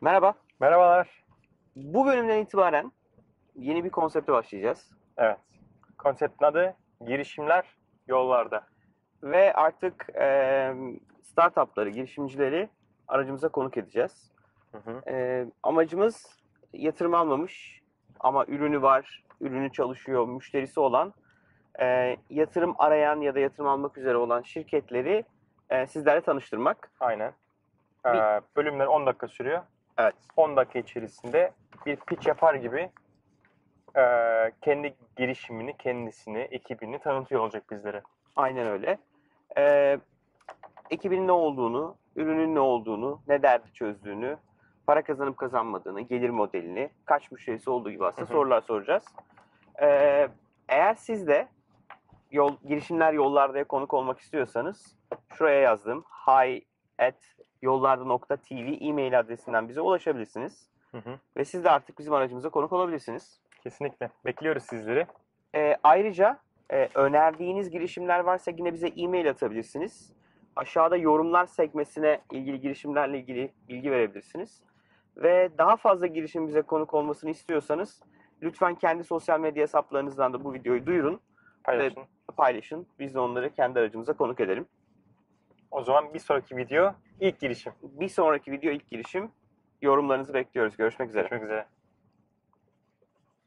Merhaba. Merhabalar. Bu bölümden itibaren yeni bir konsepte başlayacağız. Evet. Konseptin adı girişimler yollarda. Ve artık e, startupları, girişimcileri aracımıza konuk edeceğiz. Hı hı. E, amacımız yatırım almamış ama ürünü var, ürünü çalışıyor, müşterisi olan, e, yatırım arayan ya da yatırım almak üzere olan şirketleri e, sizlerle tanıştırmak. Aynen. Ee, bölümler 10 dakika sürüyor. Evet. 10 dakika içerisinde bir pitch yapar gibi e, kendi girişimini, kendisini, ekibini tanıtıyor olacak bizlere. Aynen öyle. Ee, ekibin ne olduğunu, ürünün ne olduğunu, ne derdi çözdüğünü, para kazanıp kazanmadığını, gelir modelini, kaç müşterisi olduğu gibi aslında Hı hı. sorular soracağız. Ee, eğer siz de yol, girişimler yollarda'ya konuk olmak istiyorsanız şuraya yazdığım hi at yollarda.tv e-mail adresinden bize ulaşabilirsiniz. Hı hı. Ve siz de artık bizim aracımıza konuk olabilirsiniz. Kesinlikle. Bekliyoruz sizleri. E, ayrıca e, önerdiğiniz girişimler varsa yine bize e-mail atabilirsiniz. Aşağıda yorumlar sekmesine ilgili girişimlerle ilgili bilgi verebilirsiniz. Ve daha fazla girişim bize konuk olmasını istiyorsanız lütfen kendi sosyal medya hesaplarınızdan da bu videoyu duyurun, Paylaşın. paylaşın. Biz de onları kendi aracımıza konuk edelim. O zaman bir sonraki video ilk girişim. Bir sonraki video ilk girişim. Yorumlarınızı bekliyoruz. Görüşmek üzere. Görüşmek üzere.